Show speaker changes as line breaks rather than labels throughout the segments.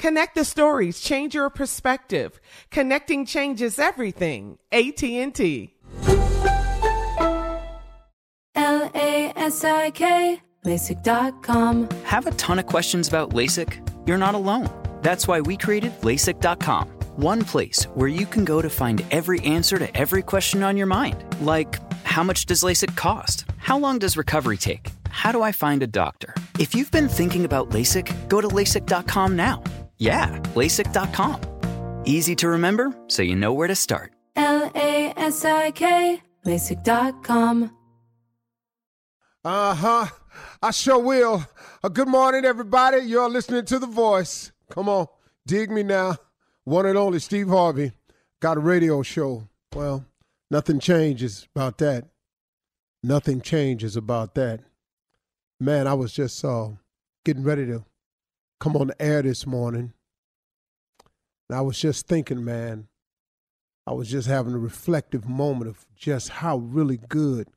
Connect the stories, change your perspective. Connecting changes everything. AT&T.
L-A-S-I-K, LASIK.com.
Have a ton of questions about LASIK? You're not alone. That's why we created LASIK.com. One place where you can go to find every answer to every question on your mind. Like, how much does LASIK cost? How long does recovery take? How do I find a doctor? If you've been thinking about LASIK, go to LASIK.com now. Yeah, LASIK.com. Easy to remember, so you know where to start.
L-A-S-I-K, LASIK.com.
Uh huh. I sure will. Uh, good morning, everybody. You're listening to The Voice. Come on, dig me now. One and only Steve Harvey got a radio show. Well, nothing changes about that. Nothing changes about that. Man, I was just uh, getting ready to come on the air this morning. And I was just thinking, man, I was just having a reflective moment of just how really good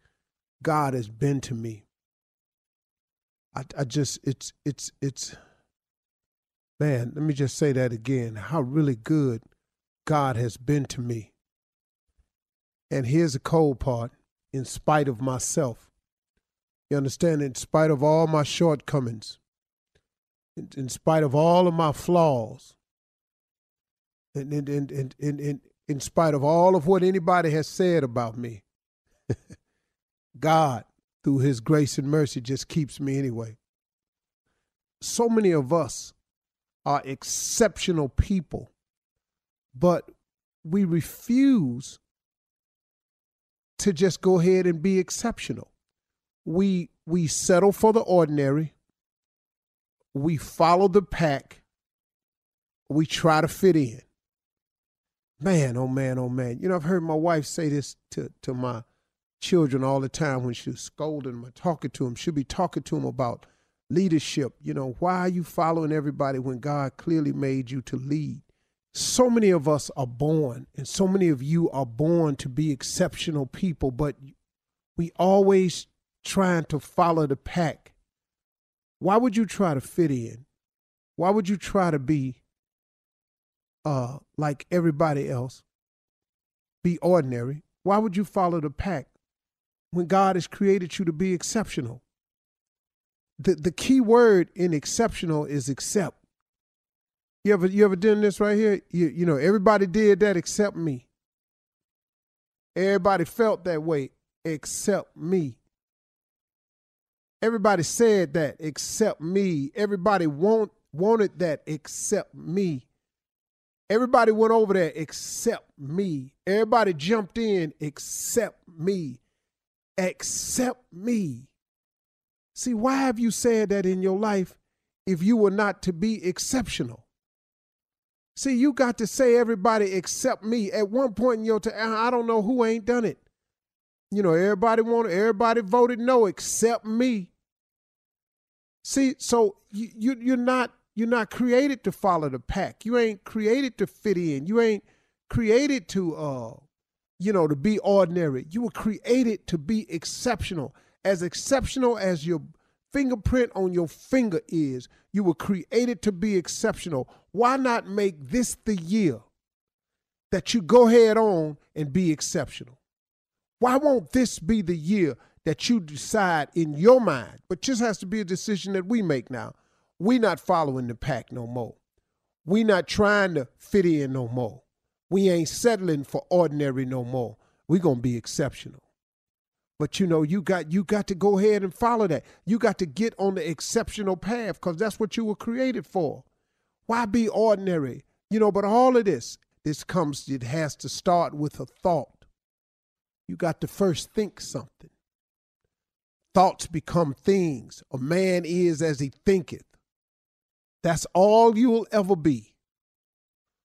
God has been to me. I, I just, it's, it's, it's, man, let me just say that again. How really good God has been to me. And here's the cold part in spite of myself. You understand? In spite of all my shortcomings, in, spite of all of my flaws, and in, in, in, in, in, in spite of all of what anybody has said about me, God, through his grace and mercy, just keeps me anyway. So many of us are exceptional people, but we refuse to just go ahead and be exceptional. We we settle for the ordinary. We follow the pack. We try to fit in. Man, oh man, oh man. You know, I've heard my wife say this to, to my children all the time when she's scolding them or talking to them. She'll be talking to them about leadership. You know, why are you following everybody when God clearly made you to lead? So many of us are born, and so many of you are born to be exceptional people, but we always trying to follow the pack. Why would you try to fit in? Why would you try to be uh, like everybody else? Be ordinary. Why would you follow the pack when God has created you to be exceptional? The the key word in exceptional is accept. You ever you ever done this right here? You you know everybody did that except me. Everybody felt that way except me. Everybody said that except me. Everybody want, wanted that except me. Everybody went over there except me. Everybody jumped in except me. Except me. See, why have you said that in your life if you were not to be exceptional? See, you got to say everybody except me. At one point in your time, I don't know who ain't done it. You know, everybody wanted, everybody voted no except me. See, so you, you you're not you're not created to follow the pack. You ain't created to fit in. You ain't created to uh you know to be ordinary. You were created to be exceptional. As exceptional as your fingerprint on your finger is, you were created to be exceptional. Why not make this the year that you go head on and be exceptional? Why won't this be the year that you decide in your mind, but just has to be a decision that we make now. We not following the pack no more. We not trying to fit in no more. We ain't settling for ordinary no more. We gonna be exceptional. But you know, you got you got to go ahead and follow that. You got to get on the exceptional path because that's what you were created for. Why be ordinary? You know, but all of this, this comes, it has to start with a thought. You got to first think something. Thoughts become things. A man is as he thinketh. That's all you will ever be.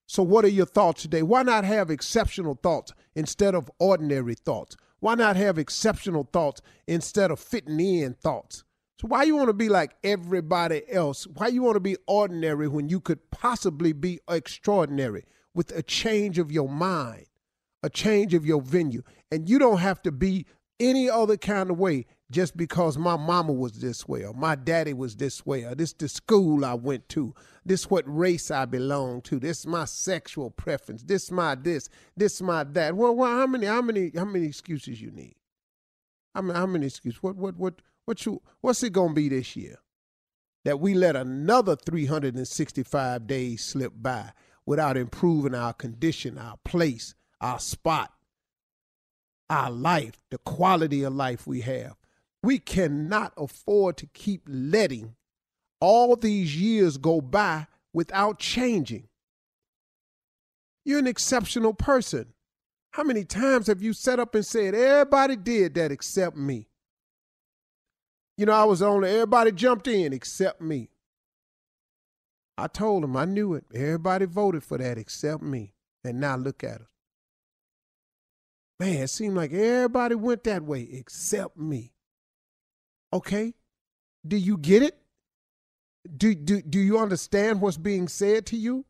So, what are your thoughts today? Why not have exceptional thoughts instead of ordinary thoughts? Why not have exceptional thoughts instead of fitting in thoughts? So why you want to be like everybody else? Why you want to be ordinary when you could possibly be extraordinary with a change of your mind, a change of your venue, and you don't have to be any other kind of way just because my mama was this way or my daddy was this way or this the school I went to, this what race I belong to, this my sexual preference, this my this, this my that. Well, well how many how many how many excuses you need? I mean, how many excuses? What what what what you what's it gonna be this year? That we let another 365 days slip by without improving our condition, our place, our spot, our life, the quality of life we have. We cannot afford to keep letting all these years go by without changing. You're an exceptional person. How many times have you set up and said, everybody did that except me? You know, I was only, everybody jumped in except me. I told them I knew it. Everybody voted for that except me. And now look at us. Man, it seemed like everybody went that way except me. Okay? Do you get it? Do, do, do you understand what's being said to you?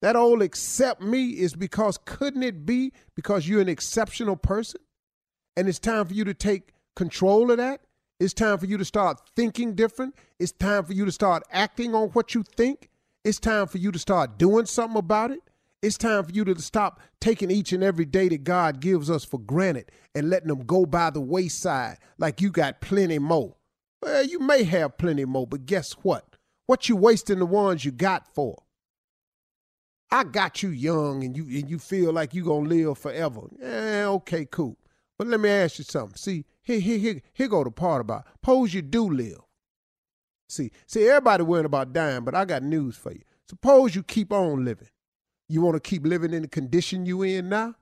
That old accept me is because couldn't it be because you're an exceptional person? And it's time for you to take control of that. It's time for you to start thinking different. It's time for you to start acting on what you think. It's time for you to start doing something about it. It's time for you to stop taking each and every day that God gives us for granted and letting them go by the wayside like you got plenty more. Well, you may have plenty more, but guess what? What you wasting the ones you got for? I got you young and you and you feel like you gonna live forever. Yeah, okay, cool. But let me ask you something. See, here, here, here, here go the part about suppose you do live. See, see, everybody worrying about dying, but I got news for you. Suppose you keep on living. You want to keep living in the condition you in now?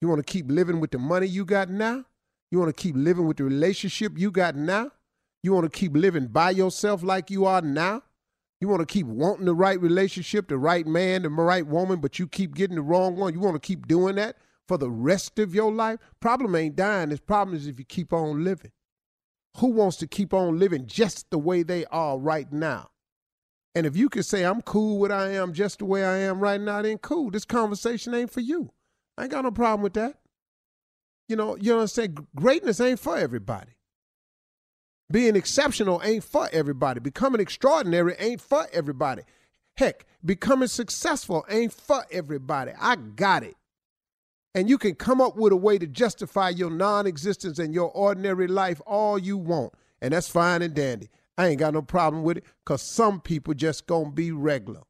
You want to keep living with the money you got now? You want to keep living with the relationship you got now? You want to keep living by yourself like you are now? You want to keep wanting the right relationship, the right man, the right woman, but you keep getting the wrong one. You want to keep doing that for the rest of your life? Problem ain't dying. This problem is if you keep on living. Who wants to keep on living just the way they are right now? And if you can say I'm cool with I am just the way I am right now, then cool. This conversation ain't for you. I ain't got no problem with that. You know, you understand? Greatness ain't for everybody. Being exceptional ain't for everybody. Becoming extraordinary ain't for everybody. Heck, becoming successful ain't for everybody. I got it. And you can come up with a way to justify your non existence and your ordinary life all you want. And that's fine and dandy. I ain't got no problem with it because some people just gonna be regular.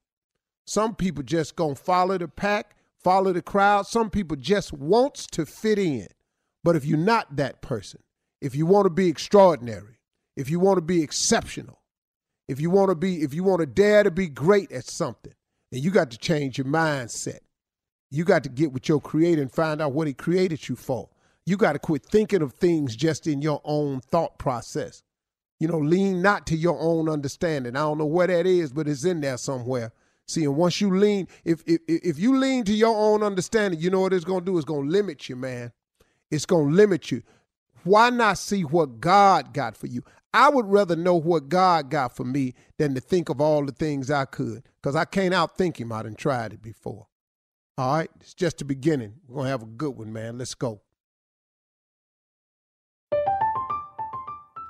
Some people just gonna follow the pack, follow the crowd. Some people just wants to fit in. But if you're not that person, if you want to be extraordinary, if you want to be exceptional, if you want to be, if you want to dare to be great at something, then you got to change your mindset. You got to get with your creator and find out what he created you for. You got to quit thinking of things just in your own thought process. You know, lean not to your own understanding. I don't know where that is, but it's in there somewhere. See, and once you lean, if if if you lean to your own understanding, you know what it's gonna do? It's gonna limit you, man. It's gonna limit you. Why not see what God got for you? I would rather know what God got for me than to think of all the things I could, because I can't outthink him. I done tried it before. All right, it's just the beginning. We're gonna have a good one, man. Let's go.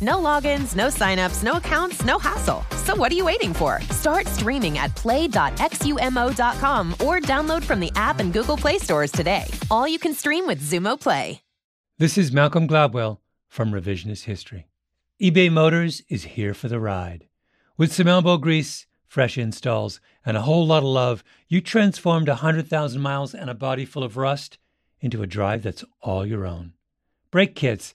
No logins, no signups, no accounts, no hassle. So what are you waiting for? Start streaming at play.xumo.com or download from the app and Google Play stores today. All you can stream with Xumo Play.
This is Malcolm Gladwell from Revisionist History. eBay Motors is here for the ride. With some elbow grease, fresh installs, and a whole lot of love, you transformed 100,000 miles and a body full of rust into a drive that's all your own. Brake kits,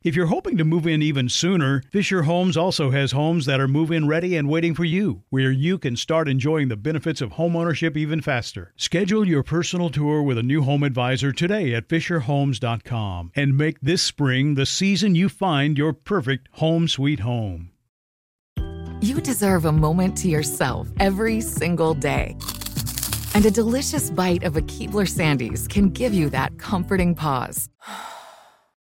If you're hoping to move in even sooner, Fisher Homes also has homes that are move in ready and waiting for you, where you can start enjoying the benefits of homeownership even faster. Schedule your personal tour with a new home advisor today at FisherHomes.com and make this spring the season you find your perfect home sweet home.
You deserve a moment to yourself every single day. And a delicious bite of a Keebler Sandies can give you that comforting pause.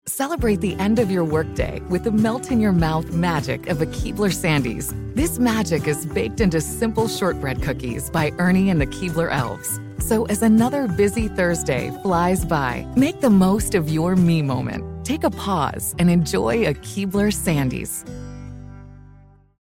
Celebrate the end of your workday with the melt in your mouth magic of a Keebler Sandies. This magic is baked into simple shortbread cookies by Ernie and the Keebler Elves. So as another busy Thursday flies by, make the most of your me moment. Take a pause and enjoy a Keebler Sandies.